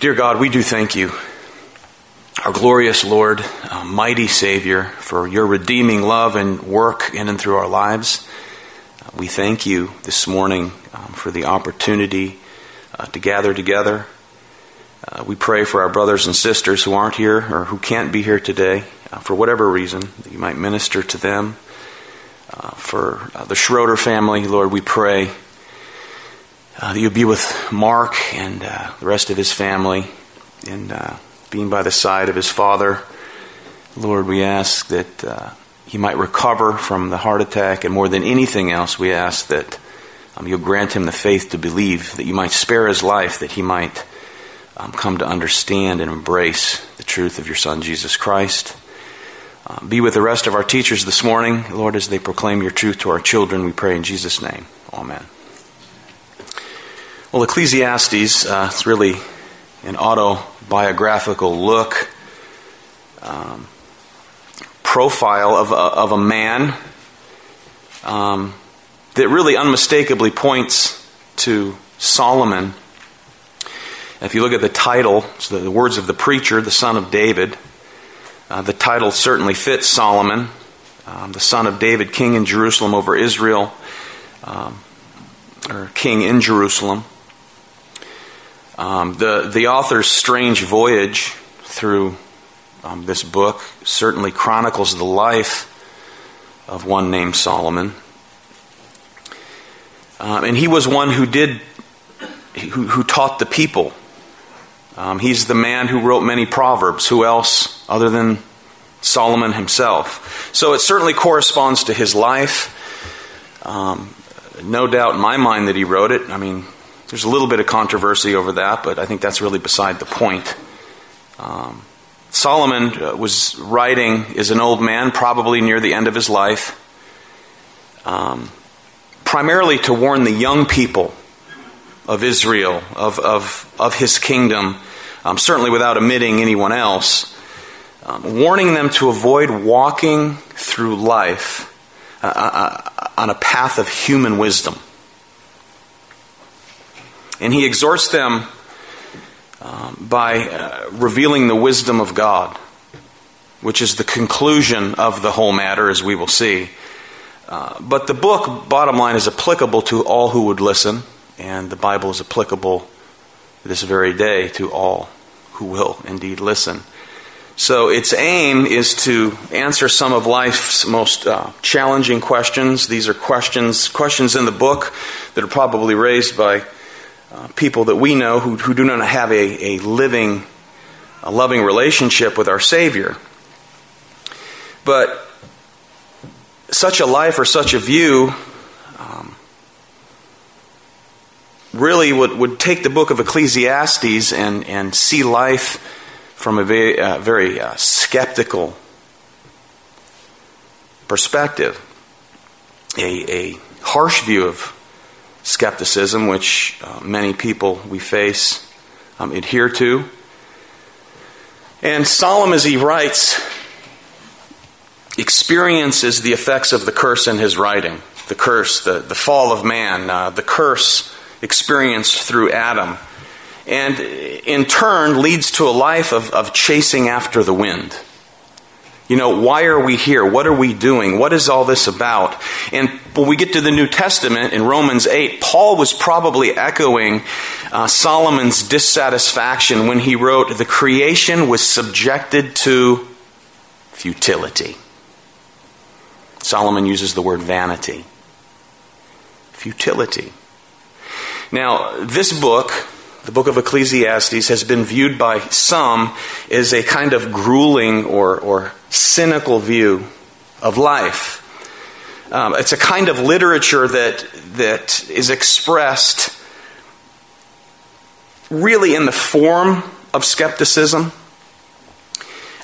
Dear God, we do thank you, our glorious Lord, uh, mighty Savior, for your redeeming love and work in and through our lives. Uh, we thank you this morning um, for the opportunity uh, to gather together. Uh, we pray for our brothers and sisters who aren't here or who can't be here today uh, for whatever reason, that you might minister to them. Uh, for the Schroeder family, Lord, we pray uh, that you be with Mark and uh, the rest of his family and uh, being by the side of his father. Lord, we ask that uh, he might recover from the heart attack, and more than anything else, we ask that um, you'll grant him the faith to believe, that you might spare his life, that he might um, come to understand and embrace the truth of your Son, Jesus Christ. Uh, be with the rest of our teachers this morning, Lord, as they proclaim your truth to our children. We pray in Jesus' name. Amen. Well, Ecclesiastes, uh, it's really an autobiographical look, um, profile of a, of a man um, that really unmistakably points to Solomon. If you look at the title, the, the words of the preacher, the son of David, uh, the title certainly fits Solomon, um, the son of David, king in Jerusalem over Israel, um, or king in Jerusalem. Um, the, the author's strange voyage through um, this book certainly chronicles the life of one named Solomon. Um, and he was one who did, who, who taught the people. Um, he's the man who wrote many proverbs. Who else other than Solomon himself? So it certainly corresponds to his life. Um, no doubt in my mind that he wrote it. I mean, there's a little bit of controversy over that, but I think that's really beside the point. Um, Solomon uh, was writing as an old man, probably near the end of his life, um, primarily to warn the young people of Israel, of, of, of his kingdom, um, certainly without omitting anyone else, um, warning them to avoid walking through life uh, uh, on a path of human wisdom. And he exhorts them um, by uh, revealing the wisdom of God, which is the conclusion of the whole matter, as we will see. Uh, but the book, bottom line, is applicable to all who would listen, and the Bible is applicable this very day to all who will indeed listen. So its aim is to answer some of life's most uh, challenging questions. These are questions questions in the book that are probably raised by uh, people that we know who, who do not have a, a living, a loving relationship with our Savior. But such a life or such a view um, really would, would take the book of Ecclesiastes and, and see life from a very, uh, very uh, skeptical perspective, a, a harsh view of skepticism, which uh, many people we face um, adhere to. And Solomon, as he writes, experiences the effects of the curse in his writing the curse, the, the fall of man, uh, the curse experienced through Adam. And in turn leads to a life of, of chasing after the wind. You know, why are we here? What are we doing? What is all this about? And when we get to the New Testament in Romans 8, Paul was probably echoing uh, Solomon's dissatisfaction when he wrote, The creation was subjected to futility. Solomon uses the word vanity. Futility. Now, this book, the book of Ecclesiastes, has been viewed by some as a kind of grueling or, or cynical view of life. Um, it's a kind of literature that, that is expressed really in the form of skepticism.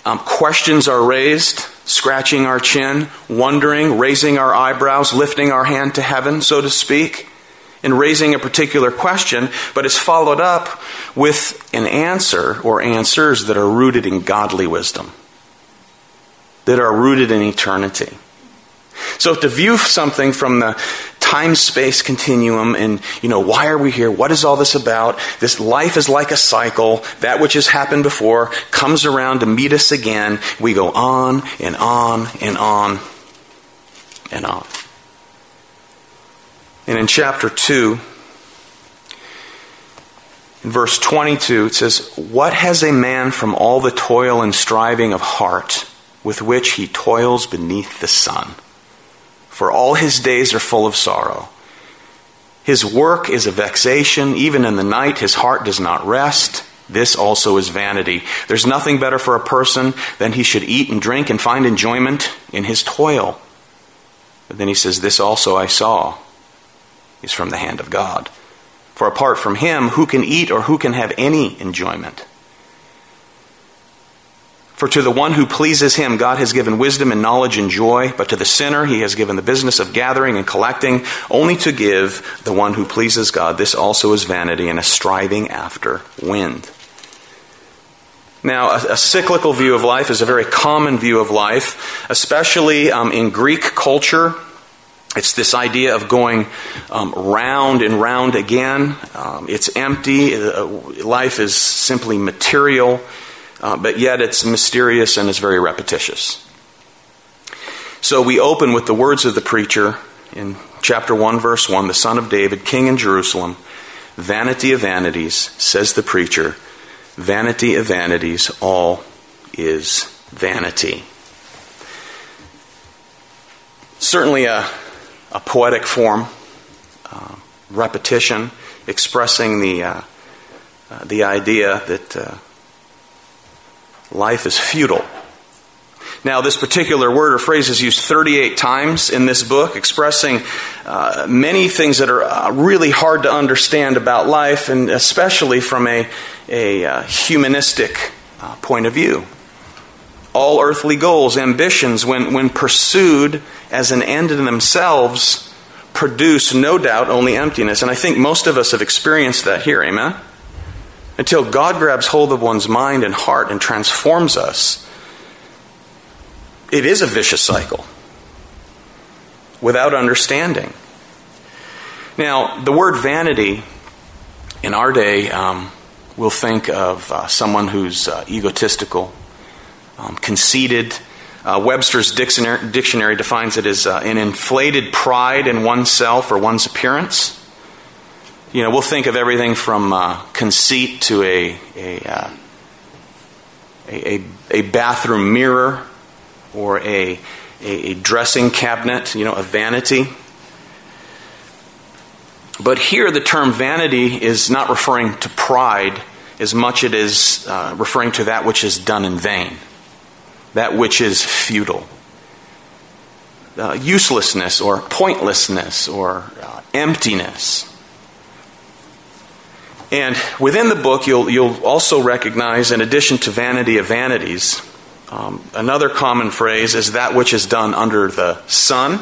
Um, questions are raised, scratching our chin, wondering, raising our eyebrows, lifting our hand to heaven, so to speak, and raising a particular question, but it's followed up with an answer or answers that are rooted in godly wisdom that are rooted in eternity. So to view something from the time space continuum and, you know, why are we here? What is all this about? This life is like a cycle. That which has happened before comes around to meet us again. We go on and on and on and on. And in chapter 2, in verse 22, it says, What has a man from all the toil and striving of heart with which he toils beneath the sun? For all his days are full of sorrow. His work is a vexation. Even in the night, his heart does not rest. This also is vanity. There's nothing better for a person than he should eat and drink and find enjoyment in his toil. But then he says, This also I saw is from the hand of God. For apart from him, who can eat or who can have any enjoyment? For to the one who pleases him, God has given wisdom and knowledge and joy, but to the sinner, he has given the business of gathering and collecting, only to give the one who pleases God. This also is vanity and a striving after wind. Now, a, a, cyclical view of life is a very common view of life, especially um, in Greek culture. It's this idea of going um, round and round again. Um, it's empty. Uh, life is simply material, uh, but yet it's mysterious and it's very repetitious. So we open with the words of the preacher in chapter 1, verse 1 the son of David, king in Jerusalem. Vanity of vanities, says the preacher. Vanity of vanities, all is vanity. Certainly a a poetic form, uh, repetition, expressing the, uh, uh, the idea that uh, life is futile. Now, this particular word or phrase is used 38 times in this book, expressing uh, many things that are uh, really hard to understand about life, and especially from a, a humanistic point of view all earthly goals, ambitions, when, when pursued as an end in themselves, produce no doubt only emptiness. And I think most of us have experienced that here, amen? Until God grabs hold of one's mind and heart and transforms us, it is a vicious cycle without understanding. Now, the word vanity in our day, um, we'll think of uh, someone who's uh, egotistical um, conceited. Uh, Webster's dictionary, dictionary, defines it as uh, an inflated pride in oneself or one's appearance. You know, we'll think of everything from uh, conceit to a a, uh, a, a, bathroom mirror or a, a, dressing cabinet, you know, a vanity. But here, the term vanity is not referring to pride as much as it is uh, referring to that which is done in vain that which is futile. Uh, uselessness or pointlessness or uh, emptiness. And within the book, you'll, you'll also recognize, in addition to vanity of vanities, um, another common phrase is that which is done under the sun,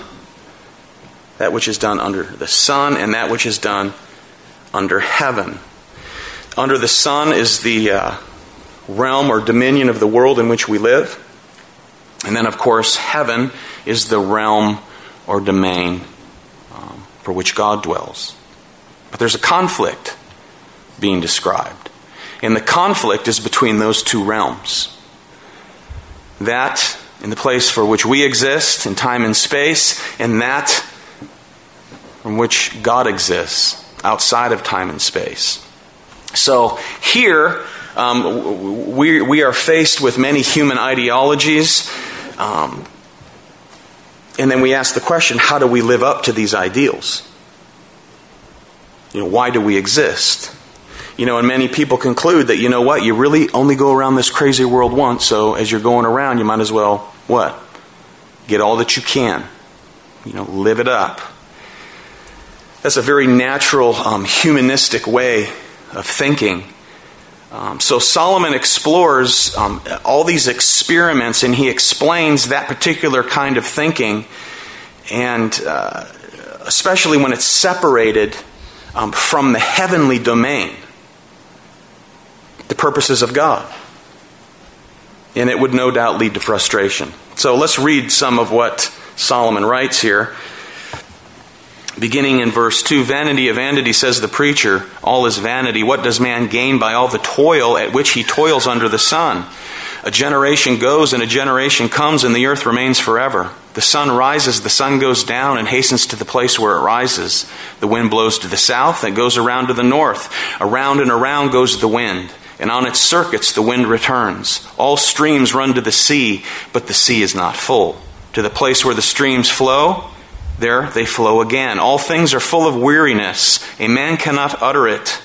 that which is done under the sun, and that which is done under heaven. Under the sun is the uh, realm or dominion of the world in which we live. And then, of course, heaven is the realm or domain um, for which God dwells. But there's a conflict being described. And the conflict is between those two realms. That in the place for which we exist in time and space, and that from which God exists outside of time and space. So here, um, we, we are faced with many human ideologies um, and then we ask the question how do we live up to these ideals? You know, why do we exist? You know, and many people conclude that, you know what, you really only go around this crazy world once, so as you're going around, you might as well, what? Get all that you can. You know, live it up. That's a very natural, um, humanistic way of thinking. Um, so Solomon explores um, all these experiments and he explains that particular kind of thinking, and uh, especially when it's separated um, from the heavenly domain, the purposes of God. And it would no doubt lead to frustration. So let's read some of what Solomon writes here Beginning in verse 2 Vanity of vanity, says the preacher, all is vanity. What does man gain by all the toil at which he toils under the sun? A generation goes and a generation comes, and the earth remains forever. The sun rises, the sun goes down, and hastens to the place where it rises. The wind blows to the south and goes around to the north. Around and around goes the wind, and on its circuits the wind returns. All streams run to the sea, but the sea is not full. To the place where the streams flow, there they flow again. All things are full of weariness. A man cannot utter it.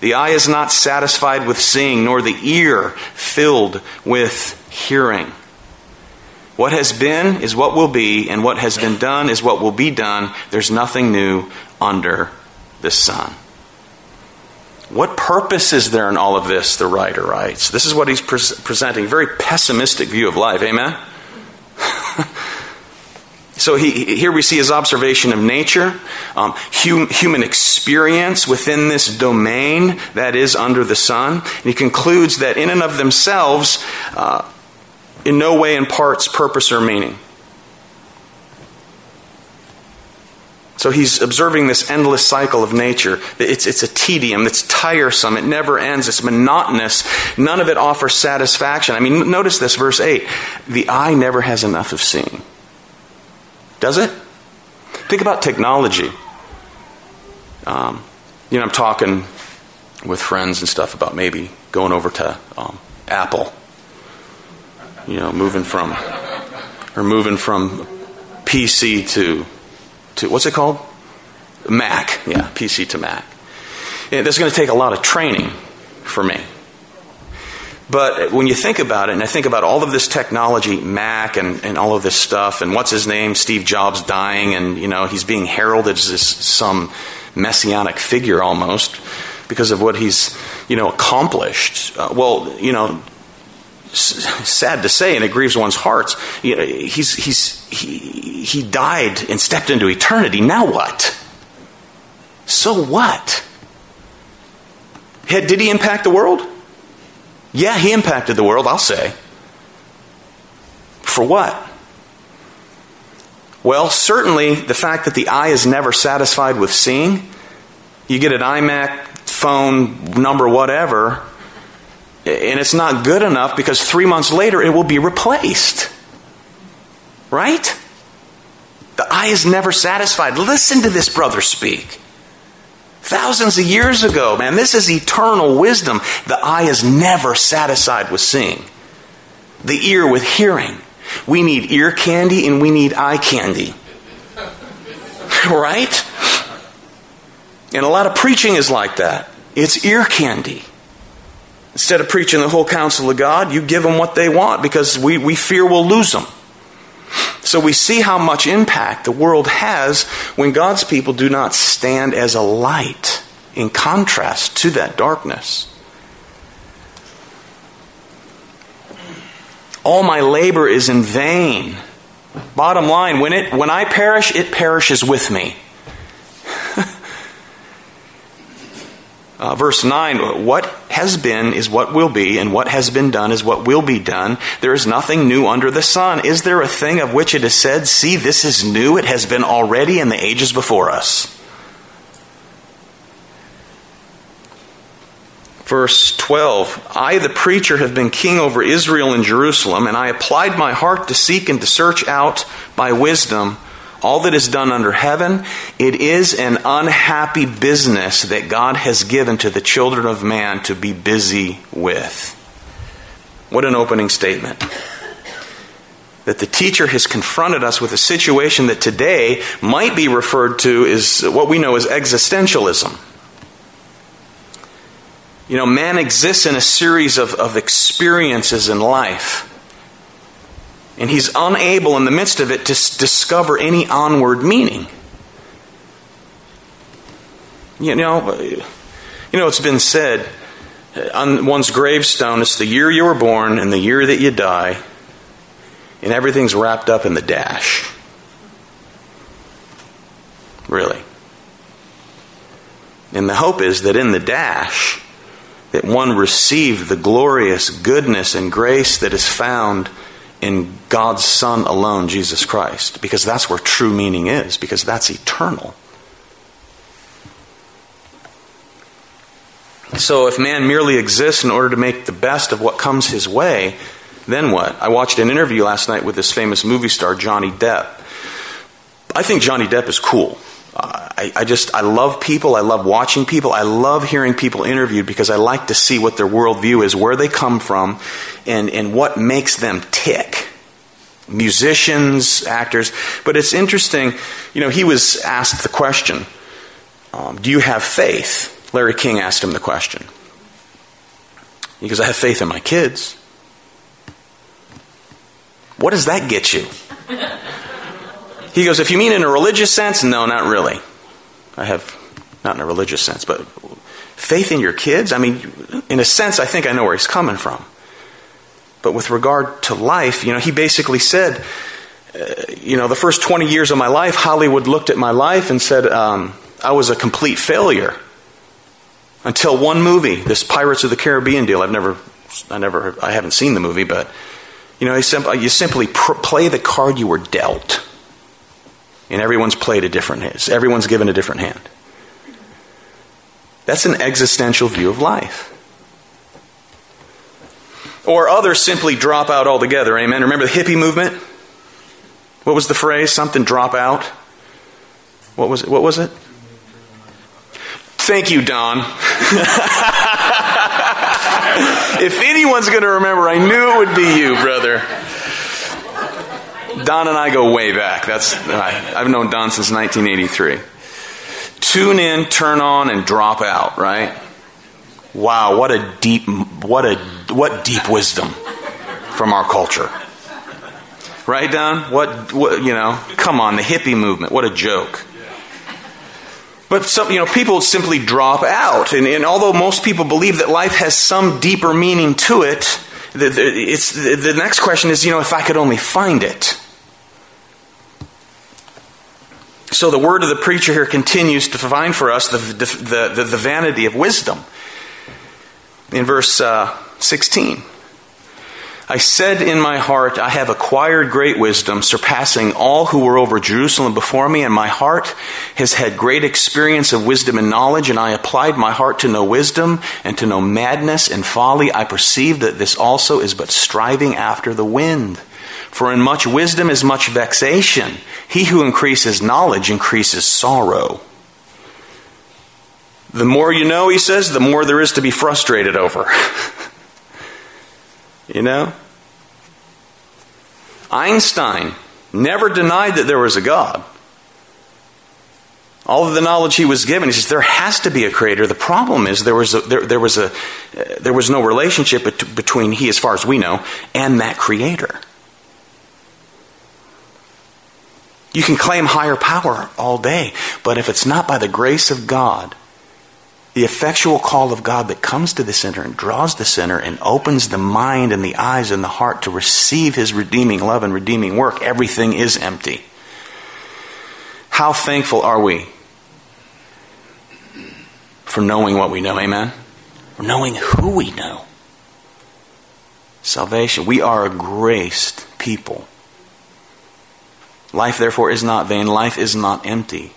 The eye is not satisfied with seeing, nor the ear filled with hearing. What has been is what will be, and what has been done is what will be done. There's nothing new under the sun. What purpose is there in all of this, the writer writes? This is what he's pre- presenting. Very pessimistic view of life. Amen? So he, here we see his observation of nature, um, hum, human experience within this domain that is under the sun. And he concludes that in and of themselves, uh, in no way imparts purpose or meaning. So he's observing this endless cycle of nature. It's, it's a tedium, it's tiresome, it never ends, it's monotonous. None of it offers satisfaction. I mean, notice this, verse 8 the eye never has enough of seeing. Does it? Think about technology. Um, you know, I'm talking with friends and stuff about maybe going over to um, Apple. You know, moving from or moving from PC to to what's it called? Mac. Yeah, PC to Mac. And that's going to take a lot of training for me. But when you think about it, and I think about all of this technology, Mac and, and all of this stuff, and what's his name, Steve Jobs dying, and you know he's being heralded as this, some messianic figure almost because of what he's you know accomplished. Uh, well, you know, sad to say, and it grieves one's hearts. You know, he's he's he he died and stepped into eternity. Now what? So what? Did he impact the world? Yeah, he impacted the world, I'll say. For what? Well, certainly the fact that the eye is never satisfied with seeing. You get an iMac phone number, whatever, and it's not good enough because three months later it will be replaced. Right? The eye is never satisfied. Listen to this brother speak. Thousands of years ago, man, this is eternal wisdom. The eye is never satisfied with seeing, the ear with hearing. We need ear candy and we need eye candy. right? And a lot of preaching is like that. It's ear candy. Instead of preaching the whole counsel of God, you give them what they want because we, we fear we'll lose them. So we see how much impact the world has when God's people do not stand as a light in contrast to that darkness. All my labor is in vain. Bottom line, when, it, when I perish, it perishes with me. Uh, verse 9 What has been is what will be, and what has been done is what will be done. There is nothing new under the sun. Is there a thing of which it is said, See, this is new? It has been already in the ages before us. Verse 12 I, the preacher, have been king over Israel and Jerusalem, and I applied my heart to seek and to search out by wisdom all that is done under heaven, it is an unhappy business that God has given to the children of man to be busy with. What an opening statement. That the teacher has confronted us with a situation that today might be referred to as what we know as existentialism. You know, man exists in a series of, of experiences in life. And he's unable in the midst of it to discover any onward meaning. You know, uh, you know, it's been said uh, on one's gravestone, it's the year you were born and the year that you die, and everything's wrapped up in the dash. Really. And the hope is that in the dash, that one receive the glorious goodness and grace that is found in God's Son alone, Jesus Christ, because that's where true meaning is, because that's eternal. So if man merely exists in order to make the best of what comes his way, then what? I watched an interview last night with this famous movie star, Johnny Depp. I think Johnny Depp is cool. Uh, I, I, just, I love people. I love watching people. I love hearing people interviewed because I like to see what their worldview is, where they come from, and, and what makes them tick. Musicians, actors. But it's interesting, you know, he was asked the question, um, Do you have faith? Larry King asked him the question. He goes, I have faith in my kids. What does that get you? He goes, If you mean in a religious sense, no, not really. I have, not in a religious sense, but faith in your kids? I mean, in a sense, I think I know where he's coming from. But with regard to life, you know, he basically said, uh, you know, the first 20 years of my life, Hollywood looked at my life and said um, I was a complete failure. Until one movie, this Pirates of the Caribbean deal. I've never, I never, I haven't seen the movie, but you know, you simply, play the card you were dealt. And everyone's played a different hand. Everyone's given a different hand. That's an existential view of life. Or others simply drop out altogether. Amen. Remember the hippie movement? What was the phrase? Something drop out? What was it? What was it? Thank you, Don. if anyone's going to remember, I knew it would be you, brother. Don and I go way back. That's I've known Don since 1983. Tune in, turn on, and drop out. Right? Wow, what a deep, what a what deep wisdom from our culture. Right, Don? What, what you know? Come on, the hippie movement. What a joke. But some, you know, people simply drop out, and, and although most people believe that life has some deeper meaning to it, the, the, it's, the, the next question is, you know, if I could only find it. So the word of the preacher here continues to define for us the, the, the, the vanity of wisdom. In verse uh, 16, I said in my heart, I have acquired great wisdom, surpassing all who were over Jerusalem before me, and my heart has had great experience of wisdom and knowledge, and I applied my heart to know wisdom and to know madness and folly. I perceive that this also is but striving after the wind. For in much wisdom is much vexation. He who increases knowledge increases sorrow. The more you know, he says, the more there is to be frustrated over. you know? Einstein never denied that there was a God. All of the knowledge he was given, he says there has to be a creator. The problem is there was a, there, there was a uh, there was no relationship between he, as far as we know, and that creator. You can claim higher power all day, but if it's not by the grace of God, the effectual call of God that comes to the sinner and draws the sinner and opens the mind and the eyes and the heart to receive his redeeming love and redeeming work, everything is empty. How thankful are we for knowing what we know? Amen? For knowing who we know. Salvation. We are a graced people. Life, therefore, is not vain. Life is not empty.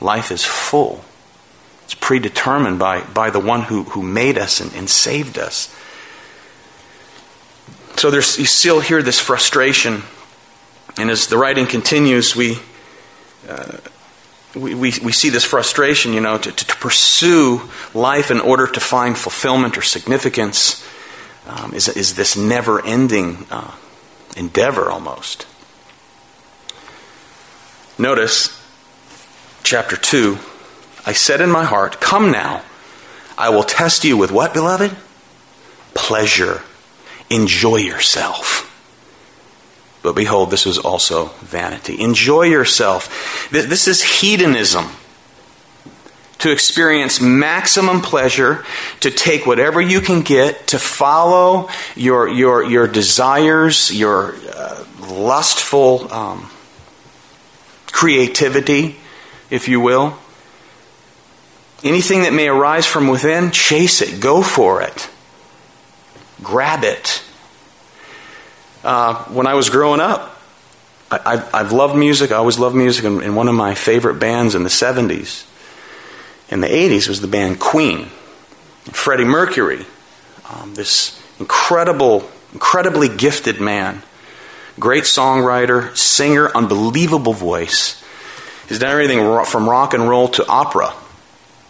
Life is full. It's predetermined by, by the one who, who made us and, and saved us. So there's, you still hear this frustration. And as the writing continues, we, uh, we, we, we, see this frustration, you know, to, to, to, pursue life in order to find fulfillment or significance um, is, is this never ending uh, endeavor almost. Notice chapter 2. I said in my heart, Come now, I will test you with what, beloved? Pleasure. Enjoy yourself. But behold, this is also vanity. Enjoy yourself. This is hedonism. To experience maximum pleasure, to take whatever you can get, to follow your, your, your desires, your uh, lustful um, creativity, if you will. Anything that may arise from within, chase it, go for it, grab it. Uh, when I was growing up, I, have loved music. I always loved music, and, one of my favorite bands in the 70s and the 80s was the band Queen. Freddie Mercury, um, this incredible, incredibly gifted man, great songwriter, singer, unbelievable voice. He's done everything from rock and roll to opera.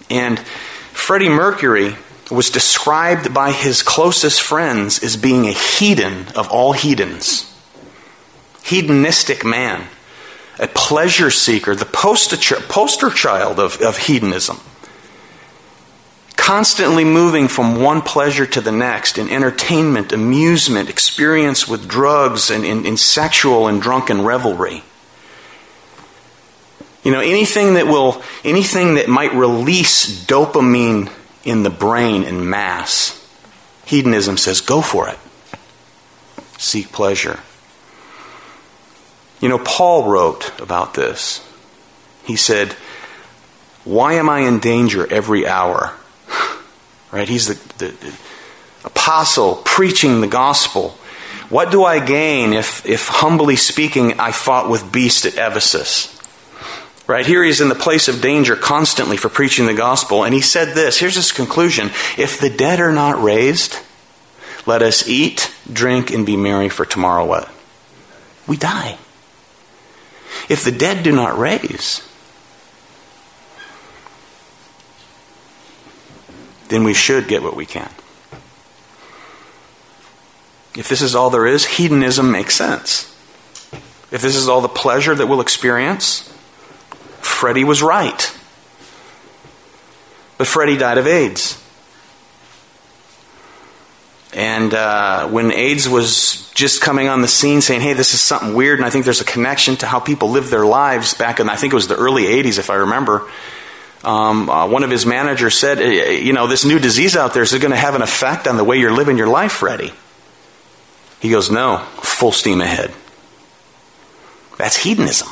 And Freddie Mercury was described by his closest friends as being a hedon of all hedons. Hedonistic man, a pleasure seeker, the poster child of, of hedonism. Constantly moving from one pleasure to the next in entertainment, amusement, experience with drugs, and in, in sexual and drunken revelry. You know, anything that will, anything that might release dopamine in the brain in mass. Hedonism says, go for it. Seek pleasure. You know, Paul wrote about this. He said, Why am I in danger every hour? right? He's the, the, the, apostle preaching the gospel. What do I gain if, if, humbly speaking, I fought with beasts at Ephesus? Right here, he's in the place of danger constantly for preaching the gospel. And he said this here's his conclusion If the dead are not raised, let us eat, drink, and be merry, for tomorrow what? We die. If the dead do not raise, then we should get what we can. If this is all there is, hedonism makes sense. If this is all the pleasure that we'll experience, Freddie was right. But Freddie died of AIDS. And uh, when AIDS was just coming on the scene saying, hey, this is something weird, and I think there's a connection to how people live their lives back in, I think it was the early 80s, if I remember. Um, uh, one of his managers said, you know, this new disease out there is going to have an effect on the way you're living your life, Freddie. He goes, no, full steam ahead. That's hedonism.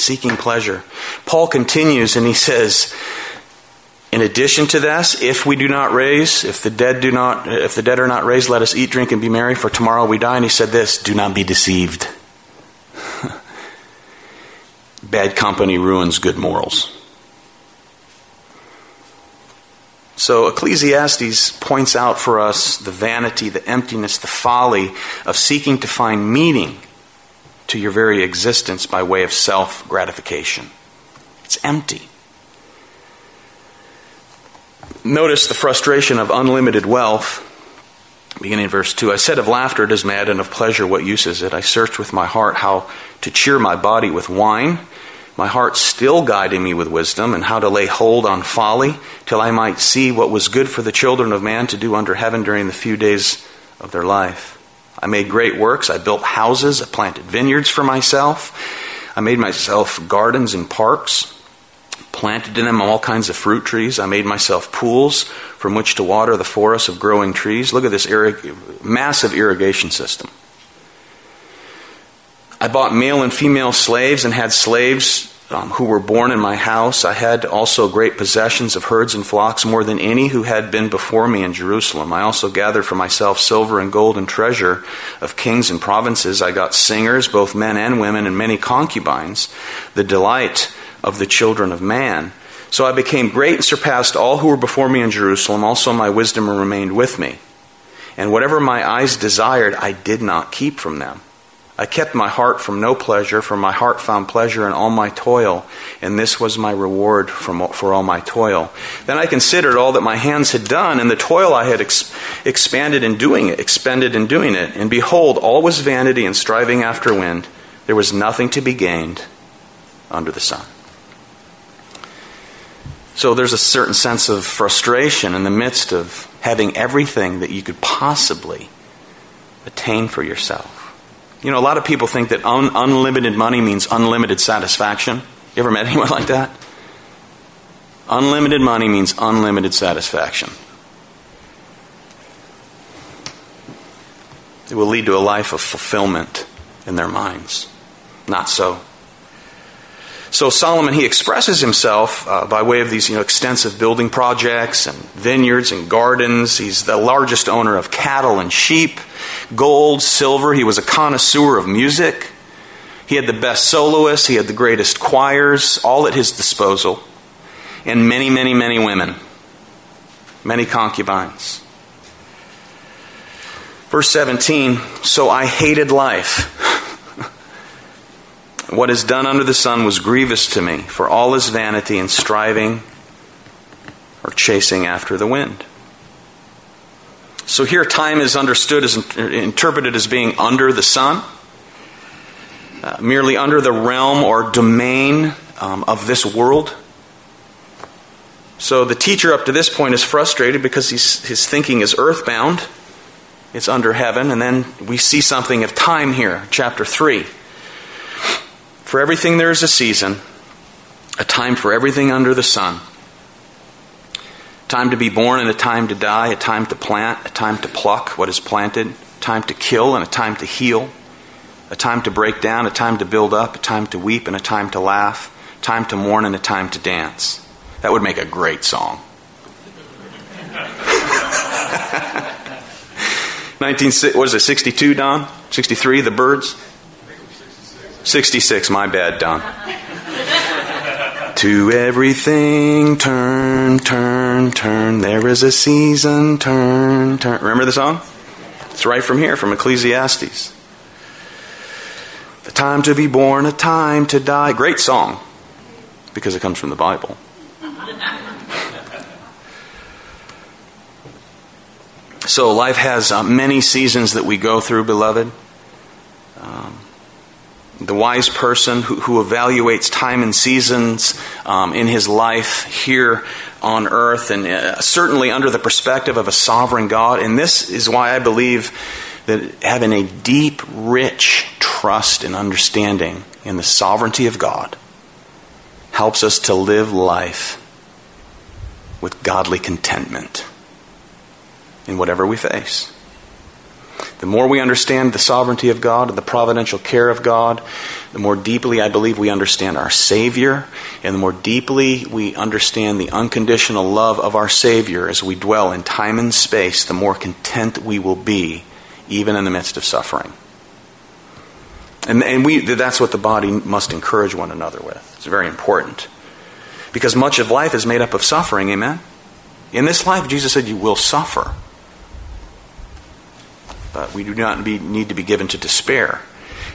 seeking pleasure. Paul continues and he says, in addition to this, if we do not raise, if the dead do not, if the dead are not raised, let us eat, drink, and be merry, for tomorrow we die. And he said this, do not be deceived. Bad company ruins good morals. So Ecclesiastes points out for us the vanity, the emptiness, the folly of seeking to find meaning to your very existence by way of self gratification. It's empty. Notice the frustration of unlimited wealth. Beginning in verse 2 I said of laughter it is mad, and of pleasure what use is it? I searched with my heart how to cheer my body with wine, my heart still guiding me with wisdom, and how to lay hold on folly, till I might see what was good for the children of man to do under heaven during the few days of their life. I made great works. I built houses. I planted vineyards for myself. I made myself gardens and parks, planted in them all kinds of fruit trees. I made myself pools from which to water the forests of growing trees. Look at this irrig- massive irrigation system. I bought male and female slaves and had slaves um, who were born in my house. I had also great possessions of herds and flocks, more than any who had been before me in Jerusalem. I also gathered for myself silver and gold and treasure of kings and provinces. I got singers, both men and women, and many concubines, the delight of the children of man. So I became great and surpassed all who were before me in Jerusalem. Also, my wisdom remained with me. And whatever my eyes desired, I did not keep from them. I kept my heart from no pleasure, for my heart found pleasure in all my toil, and this was my reward from, for all my toil. Then I considered all that my hands had done, and the toil I had ex- expanded in doing it, expended in doing it. And behold, all was vanity and striving after wind. There was nothing to be gained under the sun. So there's a certain sense of frustration in the midst of having everything that you could possibly attain for yourself. You know, a lot of people think that un- unlimited money means unlimited satisfaction. You ever met anyone like that? Unlimited money means unlimited satisfaction. It will lead to a life of fulfillment in their minds. Not so. So Solomon, he expresses himself uh, by way of these you know, extensive building projects and vineyards and gardens. He's the largest owner of cattle and sheep, gold, silver. He was a connoisseur of music. He had the best soloists, he had the greatest choirs, all at his disposal, and many, many, many women, many concubines. Verse 17 So I hated life. what is done under the sun was grievous to me, for all is vanity and striving or chasing after the wind. So here, time is understood as interpreted as being under the sun uh, merely under the realm or domain um, of this world. So the teacher up to this point is frustrated because his thinking is earthbound. It's under heaven. And then we see something of time here, chapter 3. For everything there is a season, a time for everything under the sun. Time to be born and a time to die, a time to plant, a time to pluck what is planted, time to kill and a time to heal a time to break down, a time to build up, a time to weep, and a time to laugh, time to mourn, and a time to dance. That would make a great song. 19, what is it, 62, Don? 63, the Byrds? 66, my bad, Don. to everything, turn, turn, turn. There is a season, turn, turn. Remember the song? It's right from here, from Ecclesiastes. A time to be born, a time to die. Great song, because it comes from the Bible. so, life has uh, many seasons that we go through, beloved. Um, the wise person who, who, evaluates time and seasons um, in his life here on earth, and uh, certainly under the perspective of a sovereign God. And this is why I believe that having a deep, rich trust and understanding in the sovereignty of God helps us to live life with godly contentment in whatever we face. The more we understand the sovereignty of God and the providential care of God, the more deeply I believe we understand our Savior, and the more deeply we understand the unconditional love of our Savior as we dwell in time and space, the more content we will be even in the midst of suffering. And, and we, that's what the body must encourage one another with. It's very important. Because much of life is made up of suffering, amen? In this life, Jesus said, You will suffer. But we do not be, need to be given to despair.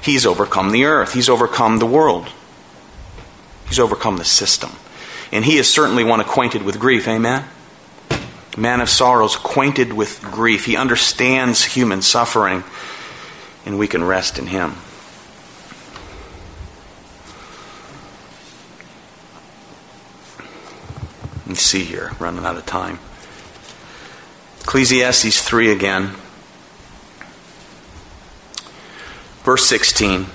He's overcome the earth, He's overcome the world, He's overcome the system. And He is certainly one acquainted with grief, amen? man of sorrows, acquainted with grief. He understands human suffering, and we can rest in him. Let's see here, running out of time. Ecclesiastes 3 again. Verse 16.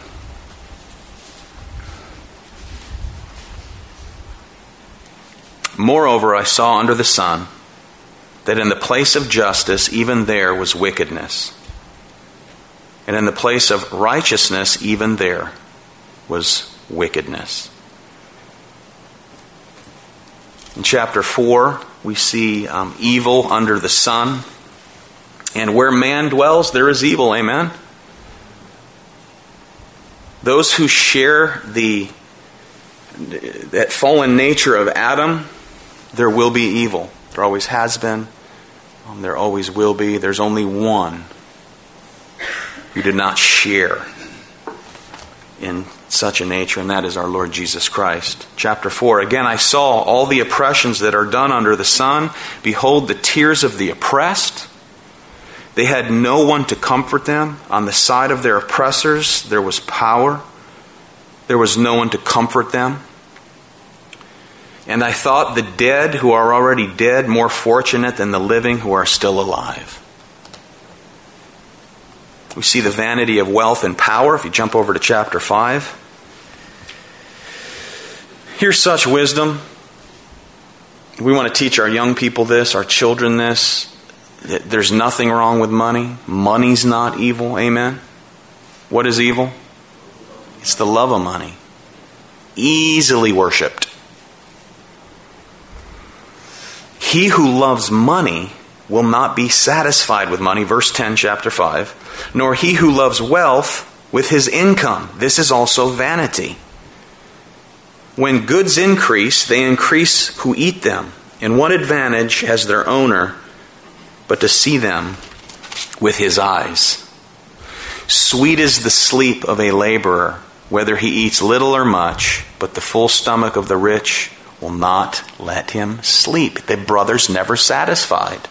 Moreover, I saw under the sun that in the place of justice, even there was wickedness. And in the place of righteousness, even there was wickedness. In chapter 4, we see um, evil under the sun. And where man dwells, there is evil. Amen? Those who share the that fallen nature of Adam, there will be evil. There always has been. Um, there always will be. There's only one who did not share in such a nature, and that is our Lord Jesus Christ. Chapter 4 Again, I saw all the oppressions that are done under the sun. Behold, the tears of the oppressed. They had no one to comfort them. On the side of their oppressors, there was power. There was no one to comfort them. And I thought the dead who are already dead more fortunate than the living who are still alive. We see the vanity of wealth and power if you jump over to chapter 5. Here's such wisdom. We want to teach our young people this, our children this. There's nothing wrong with money. Money's not evil. Amen. What is evil? It's the love of money. Easily worshiped. He who loves money will not be satisfied with money, verse 10, chapter 5, nor he who loves wealth with his income. This is also vanity. When goods increase, they increase who eat them. And what advantage has their owner but to see them with his eyes? Sweet is the sleep of a laborer, whether he eats little or much, but the full stomach of the rich will not let him sleep. The brother's never satisfied.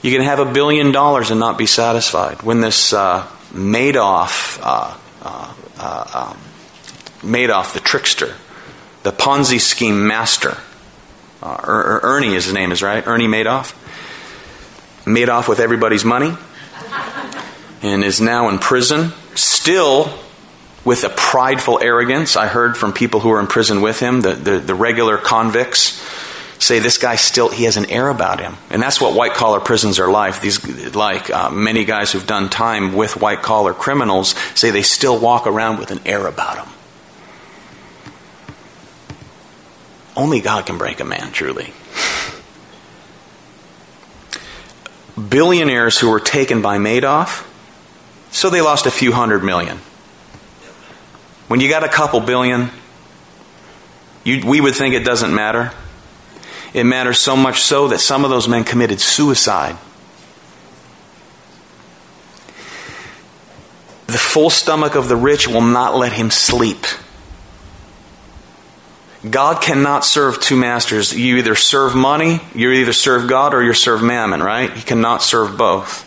You can have a billion dollars and not be satisfied. When this uh, Madoff, uh, uh, uh um, Madoff, the trickster, the Ponzi scheme master, uh, er, er, Ernie, his name is right, Ernie Madoff, made off with everybody's money. And is now in prison, still with a prideful arrogance. I heard from people who were in prison with him, the, the, the regular convicts, say this guy still he has an air about him. And that's what white collar prisons are like. These like uh, many guys who've done time with white collar criminals say they still walk around with an air about them only god can break a man truly billionaires who were taken by madoff so they lost a few hundred million when you got a couple billion you, we would think it doesn't matter it matters so much so that some of those men committed suicide. The full stomach of the rich will not let him sleep. God cannot serve two masters. You either serve money, you either serve God, or you serve mammon, right? He cannot serve both.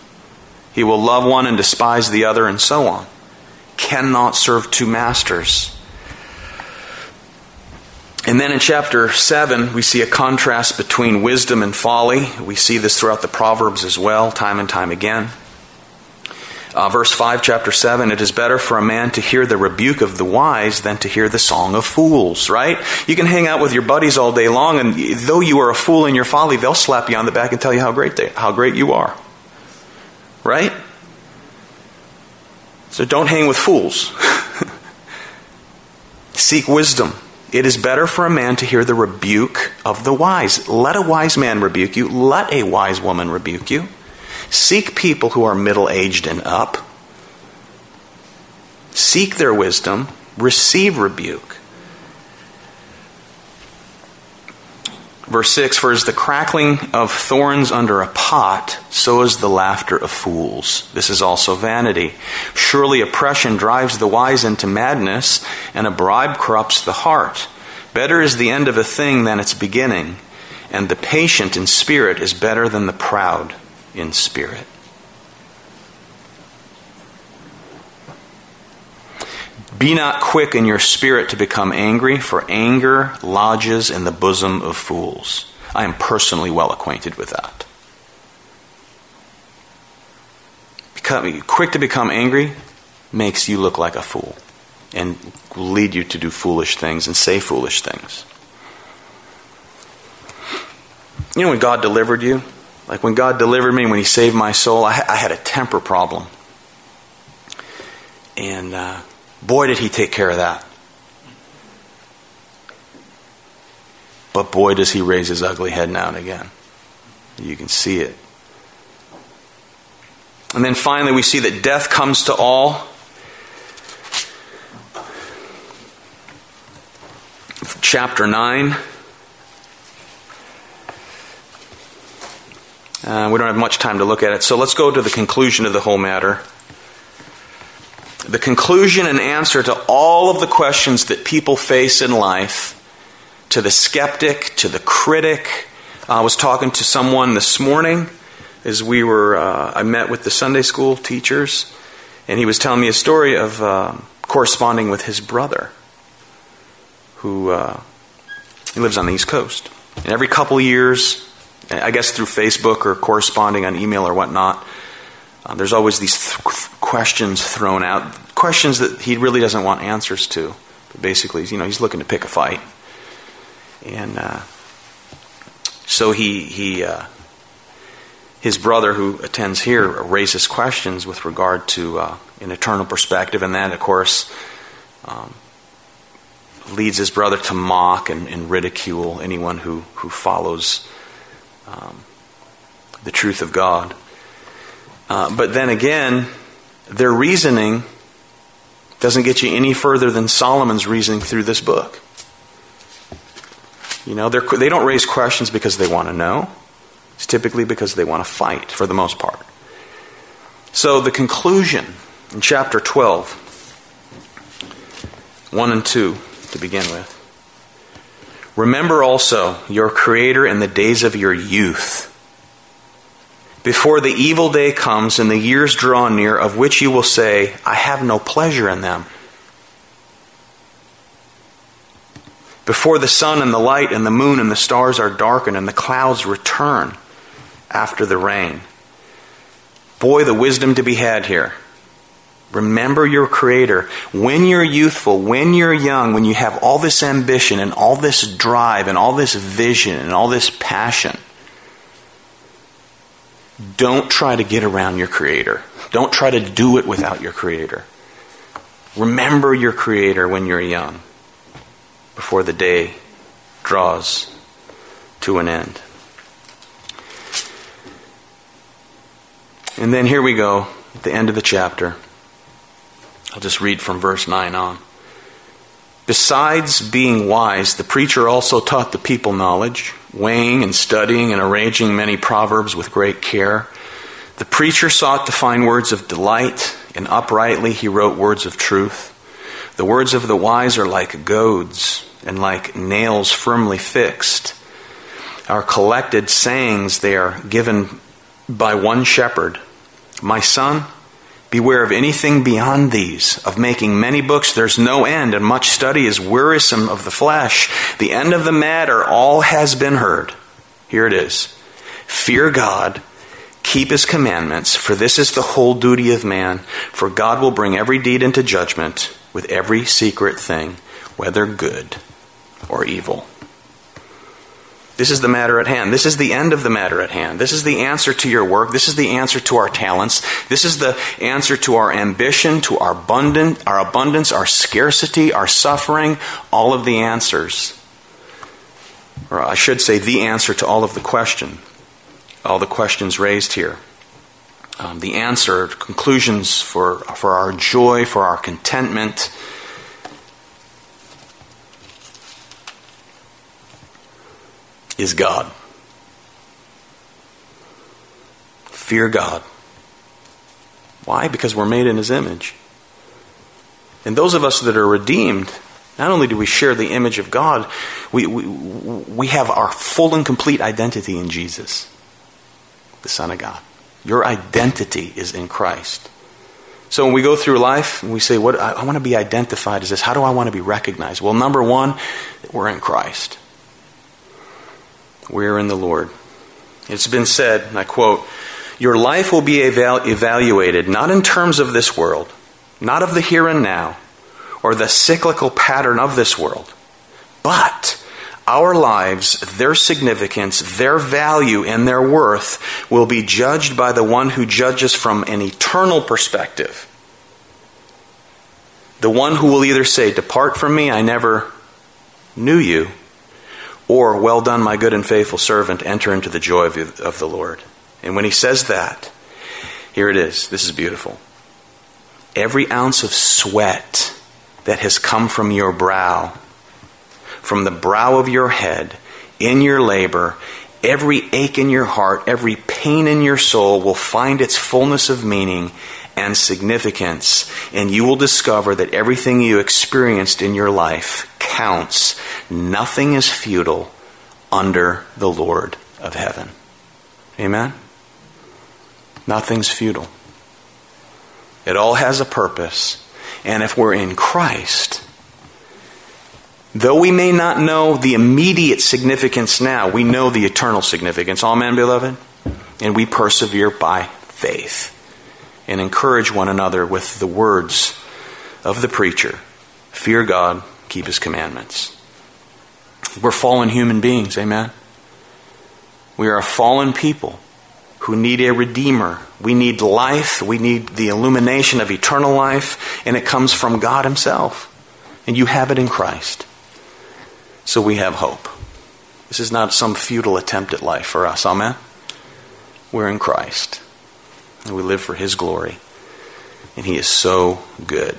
He will love one and despise the other, and so on. Cannot serve two masters. And then in chapter 7, we see a contrast between wisdom and folly. We see this throughout the Proverbs as well, time and time again. Uh, verse 5, chapter 7 It is better for a man to hear the rebuke of the wise than to hear the song of fools, right? You can hang out with your buddies all day long, and though you are a fool in your folly, they'll slap you on the back and tell you how great, they, how great you are. Right? So don't hang with fools. Seek wisdom. It is better for a man to hear the rebuke of the wise. Let a wise man rebuke you. Let a wise woman rebuke you. Seek people who are middle aged and up. Seek their wisdom. Receive rebuke. Verse 6 For as the crackling of thorns under a pot, so is the laughter of fools. This is also vanity. Surely oppression drives the wise into madness, and a bribe corrupts the heart. Better is the end of a thing than its beginning, and the patient in spirit is better than the proud in spirit. Be not quick in your spirit to become angry, for anger lodges in the bosom of fools. I am personally well acquainted with that. Become, quick to become angry makes you look like a fool and lead you to do foolish things and say foolish things. You know, when God delivered you, like when God delivered me, when He saved my soul, I, I had a temper problem. And uh, Boy, did he take care of that. But boy, does he raise his ugly head now and again. You can see it. And then finally, we see that death comes to all. Chapter 9. Uh, we don't have much time to look at it, so let's go to the conclusion of the whole matter the conclusion and answer to all of the questions that people face in life, to the skeptic, to the critic. I was talking to someone this morning as we were, uh, I met with the Sunday school teachers, and he was telling me a story of uh, corresponding with his brother, who uh, he lives on the East Coast. And every couple years, I guess through Facebook or corresponding on email or whatnot, uh, there's always these th- questions thrown out, questions that he really doesn't want answers to. But basically, you know, he's looking to pick a fight, and uh, so he he uh, his brother who attends here raises questions with regard to uh, an eternal perspective, and that, of course. Um, leads his brother to mock and, and ridicule anyone who, who follows um, the truth of God. Uh, but then again, their reasoning doesn't get you any further than Solomon's reasoning through this book. You know, they don't raise questions because they want to know. It's typically because they want to fight, for the most part. So, the conclusion in chapter 12, 1 and 2 to begin with. Remember also your Creator in the days of your youth, before the evil day comes and the years draw near, of which you will say, I have no pleasure in them. Before the sun and the light and the moon and the stars are darkened and the clouds return after the rain. Boy, the wisdom to be had here. Remember your Creator. When you're youthful, when you're young, when you have all this ambition and all this drive and all this vision and all this passion, don't try to get around your Creator. Don't try to do it without your Creator. Remember your Creator when you're young, before the day draws to an end. And then here we go, at the end of the chapter. I'll just read from verse 9 on. Besides being wise, the preacher also taught the people knowledge, weighing and studying and arranging many proverbs with great care. The preacher sought to find words of delight, and uprightly he wrote words of truth. The words of the wise are like goads, and like nails firmly fixed. Our collected sayings, they are given by one shepherd. My son, Beware of anything beyond these, of making many books. There's no end, and much study is wearisome of the flesh. The end of the matter, all has been heard. Here it is Fear God, keep his commandments, for this is the whole duty of man. For God will bring every deed into judgment with every secret thing, whether good or evil. This is the matter at hand. This is the end of the matter at hand. This is the answer to your work. This is the answer to our talents. This is the answer to our ambition, to our abundant, our abundance, our scarcity, our suffering, all of the answers. Or I should say the answer to all of the question, all the questions raised here. Um, the answer, conclusions for, for our joy, for our contentment, is God. Fear God. Why? Because we're made in His image. And those of us that are redeemed, not only do we share the image of God, we, we, we have our full and complete identity in Jesus, the Son of God. Your identity is in Christ. So when we go through life and we say, "What I, I want to be identified as this," how do I want to be recognized? Well, number one, we're in Christ. We're in the Lord. It's been said, and I quote, Your life will be eval- evaluated not in terms of this world, not of the here and now, or the cyclical pattern of this world, but our lives, their significance, their value, and their worth will be judged by the one who judges from an eternal perspective. The one who will either say, Depart from me, I never knew you, or, well done, my good and faithful servant, enter into the joy of, the Lord. And when he says that, here it is. This is beautiful. Every ounce of sweat that has come from your brow, from the brow of your head, in your labor, every ache in your heart, every pain in your soul will find its fullness of meaning and significance, and you will discover that everything you experienced in your life counts. Nothing is futile under the Lord of heaven. Amen? Nothing's futile. It all has a purpose. And if we're in Christ, though we may not know the immediate significance now, we know the eternal significance. Amen, beloved? And we persevere by faith and encourage one another with the words of the preacher Fear God, keep his commandments. We're fallen human beings, amen? We are a fallen people who need a redeemer. We need life. We need the illumination of eternal life, and it comes from God Himself. And you have it in Christ. So we have hope. This is not some futile attempt at life for us, amen? We're in Christ. And we live for His glory. And He is so good.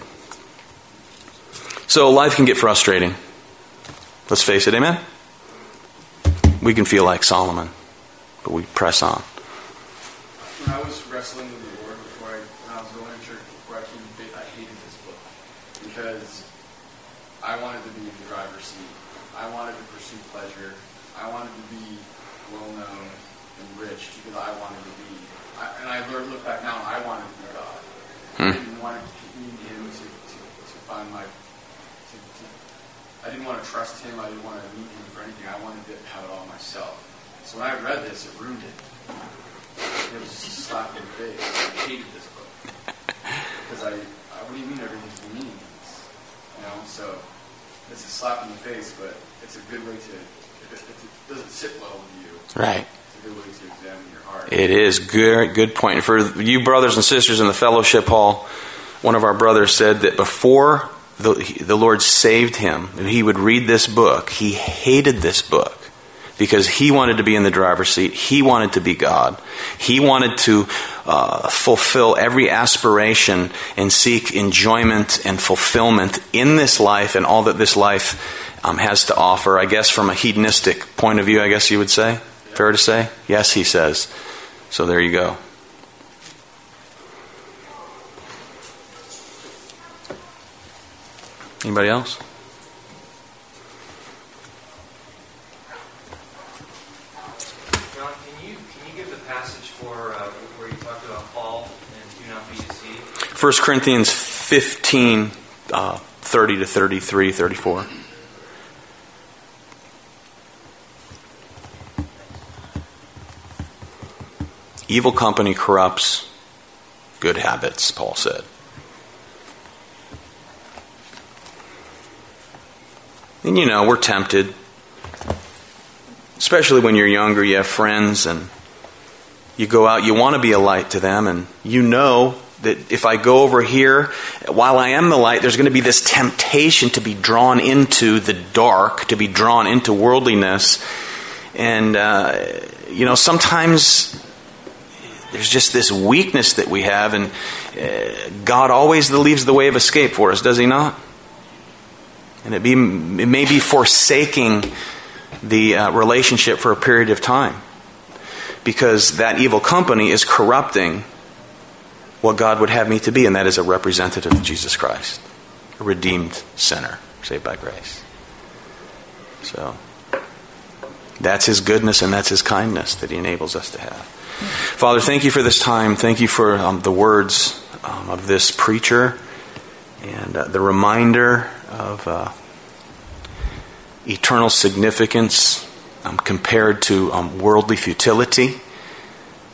So life can get frustrating. Let's face it, amen? We can feel like Solomon, but we press on. When I was wrestling with the Lord before I, when I was going to church before I came to faith, I hated this book because I wanted to be in the driver's seat. I wanted to pursue pleasure. I wanted to be well known and rich because I wanted to be. I, and I learned, look back now, I wanted to be God. I didn't want to need Him to, to, to find my. To, to, I didn't want to trust Him. I didn't want to meet Him for anything. I wanted to have it all myself. So when I read this, it ruined it. It was just a slap in the face. I hated this book because I, I what do you mean everything's meaningless? You know, so it's a slap in the face, but it's a good way to. If it, if it doesn't sit well with you, Right. it's a good way to examine your heart. It is good. Good point. For you brothers and sisters in the fellowship hall, one of our brothers said that before the, the Lord saved him, he would read this book. He hated this book because he wanted to be in the driver's seat. He wanted to be God. He wanted to uh, fulfill every aspiration and seek enjoyment and fulfillment in this life and all that this life um, has to offer. I guess from a hedonistic point of view, I guess you would say. Fair to say? Yes, he says. So there you go. Anybody else? John, can you can you give the passage for uh, where you talked about Paul and do not be deceived? 1 Corinthians 15, uh, 30 to 33, 34. Evil company corrupts good habits, Paul said. And you know, we're tempted, especially when you're younger, you have friends, and you go out, you want to be a light to them, and you know that if I go over here, while I am the light, there's going to be this temptation to be drawn into the dark, to be drawn into worldliness. And, uh, you know, sometimes there's just this weakness that we have, and uh, God always leaves the way of escape for us, does He not? And it, be, it may be forsaking the uh, relationship for a period of time because that evil company is corrupting what God would have me to be, and that is a representative of Jesus Christ, a redeemed sinner, saved by grace. So, that's His goodness and that's His kindness that He enables us to have. Father, thank you for this time. Thank you for um, the words um, of this preacher and uh, the reminder of uh, eternal significance um, compared to um, worldly futility.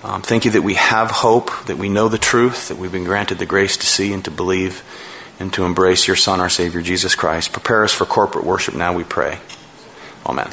Um, thank you that we have hope, that we know the truth, that we've been granted the grace to see and to believe and to embrace your Son, our Savior, Jesus Christ. Prepare us for corporate worship now, we pray. Amen.